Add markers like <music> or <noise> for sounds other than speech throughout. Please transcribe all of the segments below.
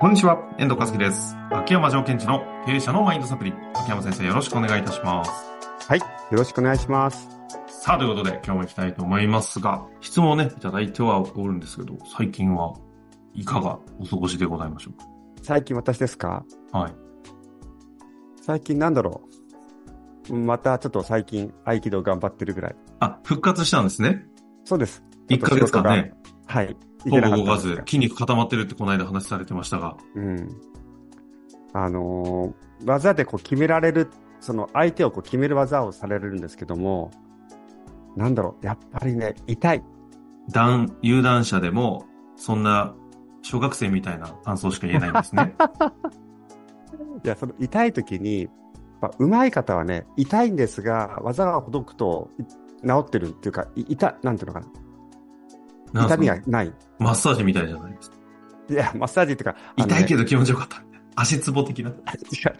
こんにちは、遠藤和樹です。秋山条件地の経営者のマインドサプリ。秋山先生、よろしくお願いいたします。はい。よろしくお願いします。さあ、ということで、今日も行きたいと思いますが、質問をね、いただいてはおるんですけど、最近はいかがお過ごしでございましょう最近私ですか？かはい。最近なんだろう？またちょっと最近合気道頑張ってるぐらい。あ、復活したんですね。そうです。1ヶ月間ね、はい。いほぼ動かず筋肉固まってるってこの間話されてましたが、うん。あのー技でこう決められる、その相手をこう決める技をされるんですけども、なんだろう。やっぱりね、痛い。弾、有段者でも、そんな、小学生みたいな感想しか言えないんですね。<laughs> いや、その痛い時に、まあ、上手い方はね、痛いんですが、技がほどくとい治ってるっていうか、い痛、なんていうのかな。痛みがない。マッサージみたいじゃないですか。いや、マッサージっていうか、ね痛いけど気持ちよかった。足つぼ的な。違う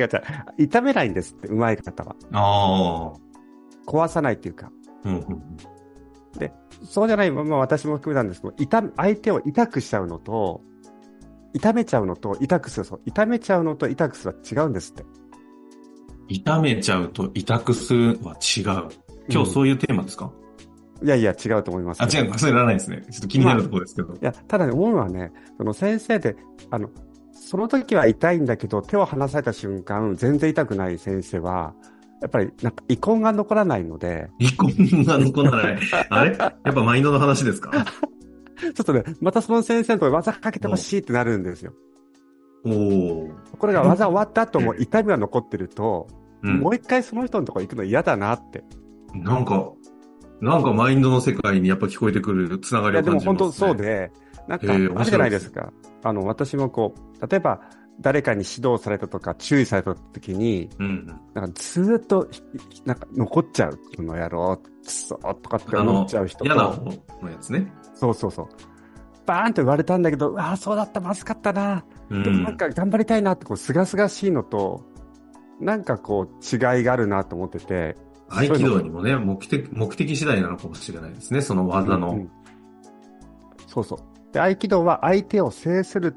違う違う。痛めないんですって、上手い方は。ああ。壊さないっていうか。うんうんうん。そうじゃない、まあ私も含めたんですけど、痛、相手を痛くしちゃうのと、痛めちゃうのと痛くする、そう、痛めちゃうのと痛くするは違うんですって。痛めちゃうと痛くするは違う。今日そういうテーマですか、いやいや、違うと思いますあ。違うのそれいらないですね。ちょっと気になるところですけど。いや、ただね、思うのはね、その先生で、あの、その時は痛いんだけど、手を離された瞬間、全然痛くない先生は、やっぱり、なんか、遺恨が残らないので、離婚が残らない。あれ？やっぱマインドの話ですか？<laughs> ちょっとね、またその先生のところ技かけてほしいってなるんですよ。おお。これが技終わった後も痛みが残ってると、うんも。う一回その人のところ行くの嫌だなって。なんか、なんかマインドの世界にやっぱ聞こえてくるつながいや、りをでも感じます、ね。本当そう。で、なんか、あるじゃないですか。あの、私もこう、例えば、誰かに指導されたとか、注意された時に、うん。なんかずーっとなんか残っちゃう。この野郎、くそーとかって思っちゃう、人と、嫌な方のやつね。そうそうそう。バーンと言われたんだけど、うわあ、そうだった、まずかったな。うでもなんん。か頑張りたいなって、こう、すがすがしいのと、なんかこう、違いがあるなと思ってて、合気道にもね、目的、目的次第なのかもしれないですね。その技の。うんうんそうそう。で、合気道は相手を制する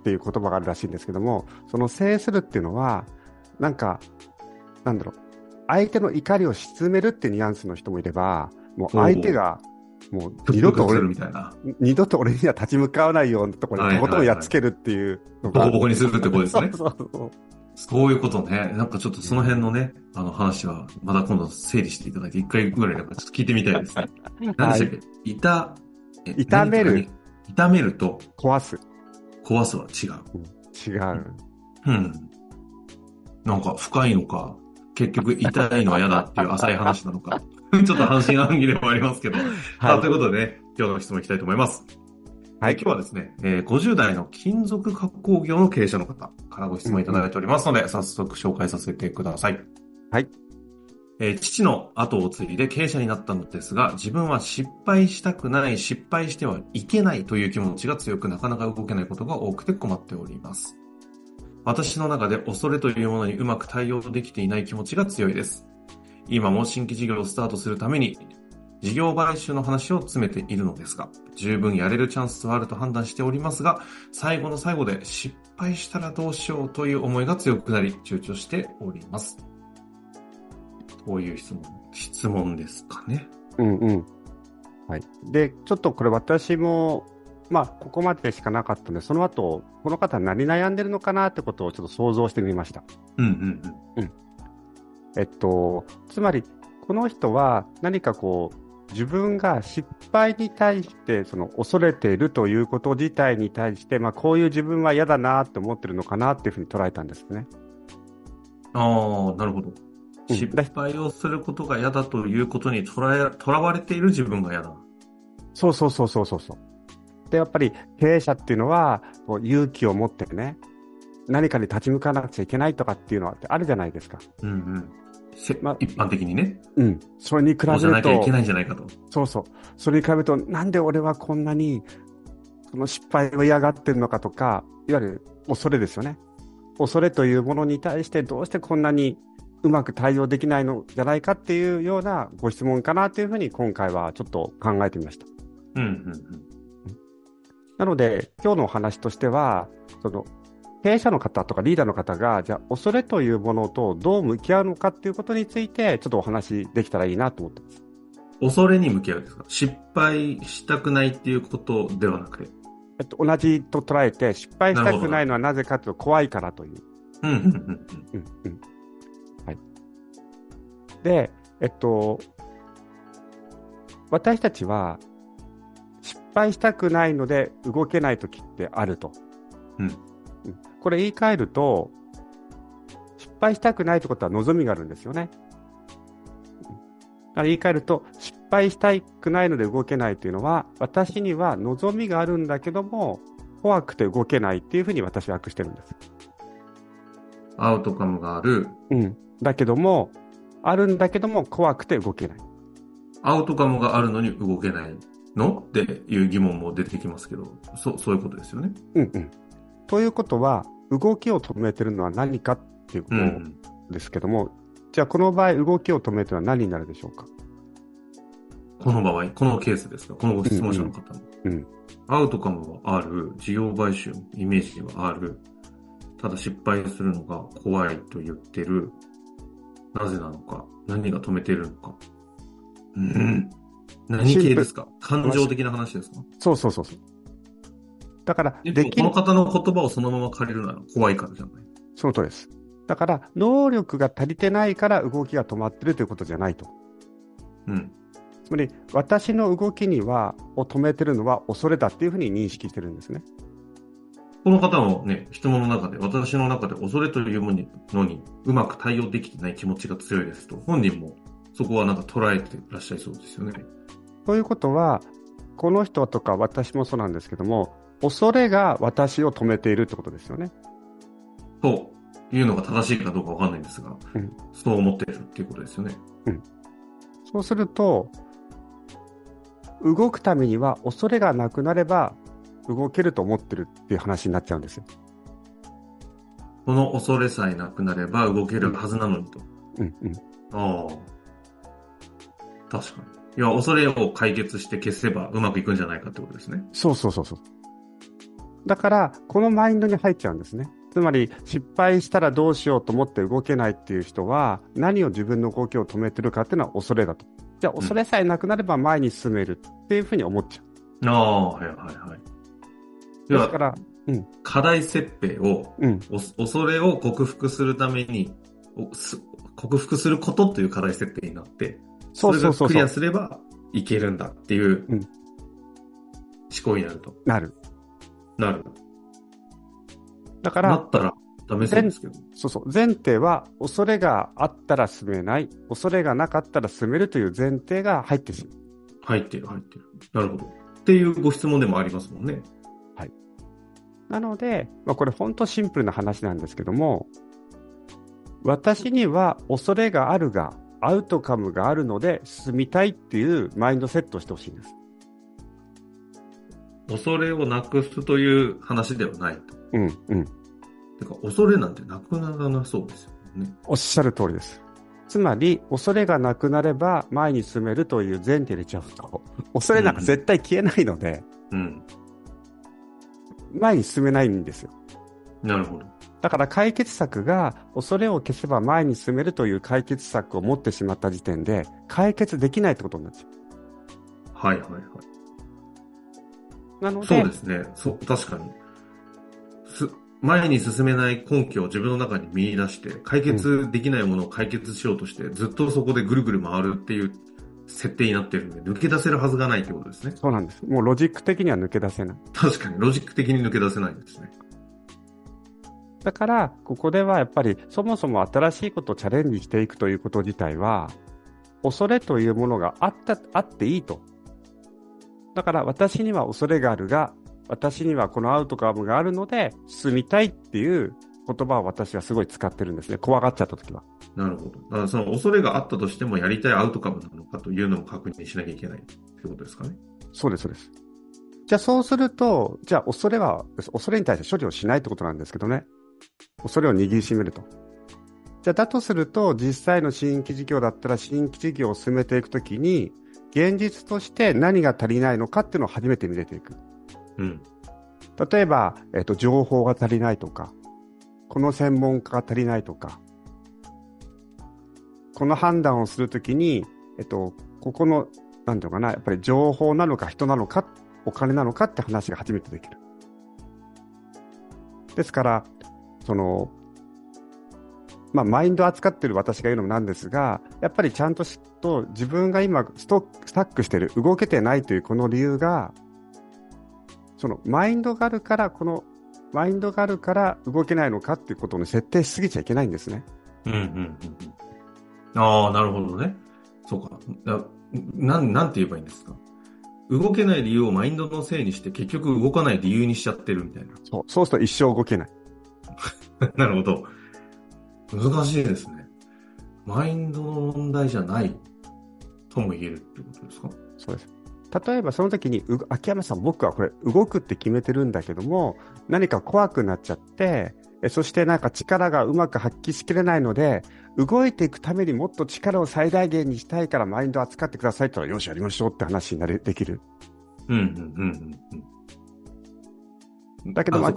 っていう言葉があるらしいんですけども、その制するっていうのは、なんか、なんだろう、相手の怒りを鎮めるってニュアンスの人もいれば、もう相手が、もう二度と俺するみたいな。二度と俺には立ち向かわないようなところにとことんやっつけるっていう。ボコボコにするってことですね <laughs> そうそうそう。そういうことね。なんかちょっとその辺のね、あの話は、まだ今度整理していただいて、一回ぐらいなんかちょっと聞いてみたいですね。何でしたっけ？痛、え痛める。痛めると壊す。壊すは違う。違う。うん。なんか深いのか、結局痛いのは嫌だっていう浅い話なのか、<laughs> ちょっと半信半疑でもありますけど。さあ、ということでね、今日の質問いきたいと思います。はい今日はですね、えー50代の金属加工業の経営者の方からご質問いただいておりますので、早速紹介させてください。はい。えー父の後を継いで経営者になったのですが、自分は失敗したくない、失敗してはいけないという気持ちが強くなかなか動けないことが多くて困っております。私の中で恐れというものにうまく対応できていない気持ちが強いです。今も新規事業をスタートするために事業買収の話を詰めているのですが、十分やれるチャンスはあると判断しておりますが、最後の最後で失敗したらどうしようという思いが強くなり、躊躇しております。こういう質問、質問ですかね。うんうん。はい。で、ちょっとこれ私も、まあ、ここまでしかなかったので、その後、この方何悩んでるのかなってことをちょっと想像してみました。うんうんうん。えっと、つまり、この人は何かこう、自分が失敗に対して、その恐れているということ自体に対して、まあ、こういう自分は嫌だなって思ってるのかなっていうふうに捉えたんですね。ああ、なるほど。うん失敗をすることが嫌だということにとらえ、とらわれている自分が嫌だ。そうそうそうそうそうそう。で、やっぱり経営者っていうのは、勇気を持ってね、何かに立ち向かわなくちゃいけないとかっていうのはあるじゃないですか。うんうん。せま一般的にね。うん。それに比べこうじゃなるときゃいけ、ないんじゃないかと。そうそう。それに比べると、なんで俺はこんなに、その失敗を嫌がってるのかとか、いわゆる恐れですよね。恐れというものに対してどうしてこんなにうまく対応できないのじゃないかっていうようなご質問かなというふうに今回はちょっと考えてみました。うんうんうん。なので、今日のお話としては、その、経営者の方とかリーダーの方が、じゃあ、恐れというものとどう向き合うのかっていうことについて、ちょっとお話できたらいいなと思ってます。恐れに向き合うですか？失敗したくないっていうことではなくて？えっと、同じと捉えて、失敗したくないのはなぜかというと怖いからという。うん、うん、うん。うん、うん。はい。で、えっと、私たちは、失敗したくないので動けない時ってあると。うん。これ言い換えると、失敗したくないってことは望みがあるんですよね。言い換えると、失敗したくないので動けないというのは、私には望みがあるんだけども、怖くて動けないっていうふうに私は訳してるんです。アウトカムがある。うん。だけども、あるんだけども怖くて動けない。アウトカムがあるのに動けないの？っていう疑問も出てきますけど、そそういうことですよね。うんうん。ということは、動きを止めてるのは何かっていうことですけども、うん、じゃあこの場合、動きを止めてるのは何になるでしょうか？この場合、このケースですか？このご質問者の方の。うん、うん、アウトカムはある、事業買収のイメージはある、ただ失敗するのが怖いと言ってる、なぜなのか、何が止めてるのか。うん。何系ですか？感情的な話ですか？そうそうそうそう。だから、できこの方の言葉をそのまま借りるなら怖いからじゃない？そのとです。だから、能力が足りてないから動きが止まってるということじゃないと。うん。つまり、私の動きには、を止めてるのは恐れだっていうふうに認識してるんですね。この方のね、質問の中で、私の中で恐れというものにうまく対応できてない気持ちが強いですと、本人もそこはなんか捉えていらっしゃいそうですよね。ということは、この人とか私もそうなんですけども、恐れが私を止めているってことですよね。というのが正しいかどうかわかんないんですが、うん、そう思っているっていうことですよね。うん。そうすると、動くためには恐れがなくなれば動けると思ってるっていう話になっちゃうんですよ。この恐れさえなくなれば動けるはずなのにと。うんうん。ああ。確かに。いや、恐れを解決して消せばうまくいくんじゃないかってことですね。そうそうそうそう。だから、このマインドに入っちゃうんですね。つまり、失敗したらどうしようと思って動けないっていう人は、何を自分の動きを止めてるかっていうのは恐れだと。じゃあ、恐れさえなくなれば前に進めるっていうふうに思っちゃう。ああ、はいはいはい。だから、うん、課題設定を、うん、恐れを克服するために、克服することという課題設定になって、それがクリアすればいけるんだっていう思考になると。なる。なる。だから、なったらダメそうですけど。そうそう。前提は、恐れがあったら進めない、恐れがなかったら進めるという前提が入ってしまう。入ってる、入ってる。なるほど。っていうご質問でもありますもんね。なので、まあ、これ本当シンプルな話なんですけども、私には恐れがあるが、アウトカムがあるので進みたいっていうマインドセットをしてほしいんです。恐れをなくすという話ではないと。うんうん。てか、恐れなんてなくならなそうですよね。おっしゃる通りです。つまり、恐れがなくなれば前に進めるという前提でちゃうと、恐れなんか絶対消えないので、うん、うん前に進めないんですよ。なるほど。だから解決策が恐れを消せば前に進めるという解決策を持ってしまった時点で解決できないってことになっちゃう。はいはいはい。なので。そうですね。そう、確かに。す、前に進めない根拠を自分の中に見出して、解決できないものを解決しようとして、うん、ずっとそこでぐるぐる回るっていう設定になってるんで、抜け出せるはずがないってことですね。そうなんです。もうロジック的には抜け出せない。確かに、ロジック的に抜け出せないんですね。だから、ここではやっぱり、そもそも新しいことをチャレンジしていくということ自体は、恐れというものがあった、あっていいと。だから私には恐れがあるが、私にはこのアウトカムがあるので進みたいっていう言葉を私はすごい使ってるんですね。怖がっちゃった時は。なるほど。だからその恐れがあったとしてもやりたいアウトカムなのかというのも確認しなきゃいけないってことですかね。そうです、そうです。じゃあそうすると、じゃあ恐れは、恐れに対して処理をしないってことなんですけどね。恐れを握りしめると。じゃあだとすると、実際の新規事業だったら新規事業を進めていくときに、現実として何が足りないのかっていうのを初めて見れていく。うん。例えば、えっ、と、情報が足りないとか、この専門家が足りないとか、この判断をするときに、えっと、ここの、なんていうのかな、やっぱり情報なのか人なのか、お金なのかって話が初めてできる。ですから、その、まあ、マインドを扱ってる私が言うのもなんですが、やっぱりちゃんとしと自分が今ストスタックしてる、動けてないというこの理由が、そのマインドがあるから、このマインドがあるから動けないのかっていうことに設定しすぎちゃいけないんですね。うんうんうんうん。ああ、なるほどね。そうか。な、なん、なんて言えばいいんですか？動けない理由をマインドのせいにして結局動かない理由にしちゃってるみたいな。そう。そうすると一生動けない。<laughs> なるほど。難しいですね。マインドの問題じゃないとも言えるってことですか？そうです。例えばその時に、秋山さん、僕はこれ動くって決めてるんだけども、何か怖くなっちゃって、そしてなんか力がうまく発揮しきれないので、動いていくためにもっと力を最大限にしたいからマインドを扱ってくださいって言ったら、よし、やりましょうって話になれできる。うん、うん、うん、うん。だけど、マイ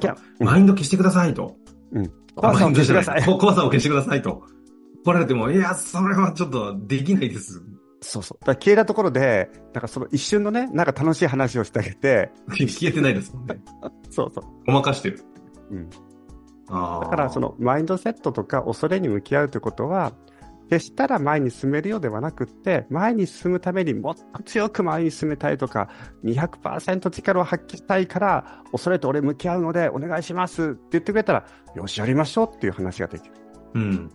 ンド消してくださいと。うん。<laughs> 怖さを消してください。怖さを消してくださいと。来られても、いや、それはちょっとできないです。そうそう。だ消えたところで、なんかその一瞬のね、なんか楽しい話をしてあげて。消えてないですもんね。<laughs> そうそう。ごまかしてる。うん。だからそのマインドセットとか恐れに向き合うということは、決したら前に進めるようではなくって、前に進むためにもっと強く前に進めたいとか、200%力を発揮したいから、恐れと俺向き合うのでお願いしますって言ってくれたら、よし、やりましょうっていう話ができる。うん。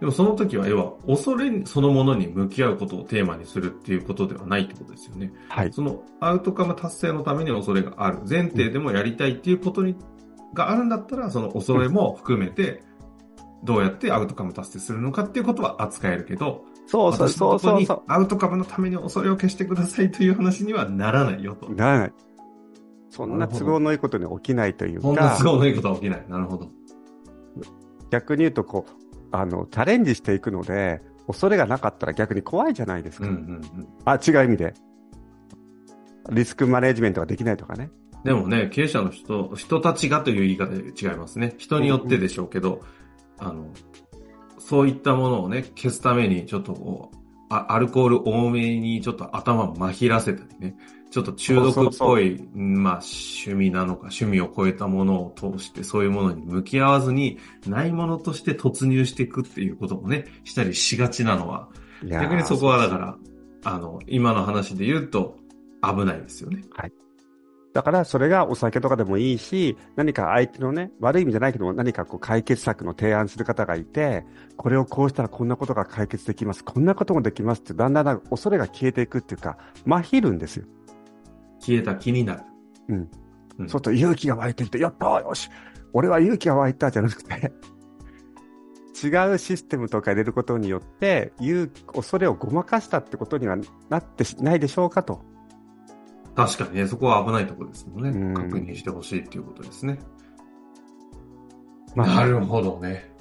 でもその時は、要は、恐れそのものに向き合うことをテーマにするっていうことではないってことですよね。はい。そのアウトカム達成のために恐れがある。前提でもやりたいっていうことに、があるんだったら、その恐れも含めて、どうやってアウトカム達成するのかっていうことは扱えるけど、そうそうそうそうそう。アウトカムのために恐れを消してくださいという話にはならないよと。ならない。そんな都合のいいことに起きないというか。そんな都合のいいことは起きない。なるほど。逆に言うと、こう、あの、チャレンジしていくので、恐れがなかったら逆に怖いじゃないですか。うんうんうん、あ、違う意味で。リスクマネジメントができないとかね。でもね、経営者の人、人たちがという言い方で違いますね。人によってでしょうけど、うんうん、あの、そういったものをね、消すために、ちょっとこう、アルコール多めにちょっと頭をまひらせたりね、ちょっと中毒っぽい、まあ趣味なのか趣味を超えたものを通してそういうものに向き合わずに、ないものとして突入していくっていうこともね、したりしがちなのは、逆にそこはだから、あの、今の話で言うと危ないですよね。はい。だからそれがお酒とかでもいいし、何か相手のね、悪い意味じゃないけども、何かこう解決策の提案する方がいて、これをこうしたらこんなことが解決できます、こんなこともできますって、だんだん恐れが消えていくっていうか、まひるんですよ。消えた気になる。うん。うん、そうすると勇気が湧いてきて、やったよし俺は勇気が湧いたじゃなくて違うシステムとか入れることによって、恐れをごまかしたってことにはなってないでしょうかと。確かにね、そこは危ないところですもんね。ん確認してほしいっていうことですね。まあ、なるほどね。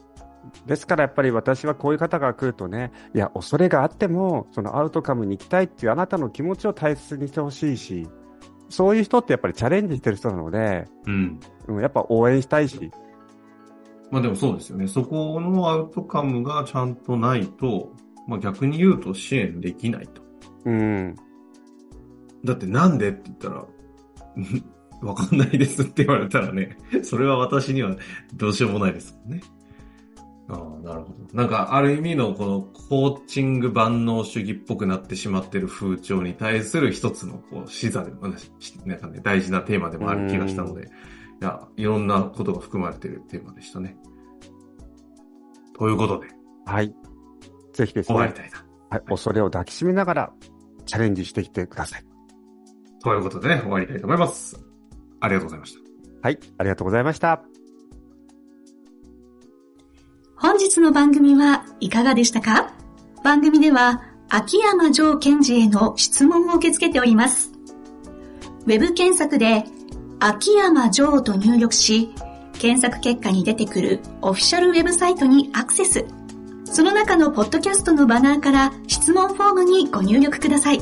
ですからやっぱり私はこういう方が来るとね、いや、恐れがあっても、そのアウトカムに行きたいっていうあなたの気持ちを大切にしてほしいし、そういう人ってやっぱりチャレンジしてる人なので、うん。やっぱ応援したいし。まあでもそうですよね。そこのアウトカムがちゃんとないと、まあ逆に言うと支援できないと。うん。だってなんでって言ったら、<laughs> わかんないですって言われたらね、それは私にはどうしようもないですもんね。ああ、なるほど。なんか、ある意味のこのコーチング万能主義っぽくなってしまってる風潮に対する一つのこう視座でも、なんかね、大事なテーマでもある気がしたので、いや、いろんなことが含まれているテーマでしたね。ということで。はい。ぜひですね。終わりたいな。はい。恐れを抱きしめながら、チャレンジしてきてください。ということでね、終わりたいと思います。ありがとうございました。はい。ありがとうございました。本日の番組はいかがでしたか？番組では秋山城賢治への質問を受け付けております。ウェブ検索で秋山城と入力し、検索結果に出てくるオフィシャルウェブサイトにアクセス。その中のポッドキャストのバナーから質問フォームにご入力ください。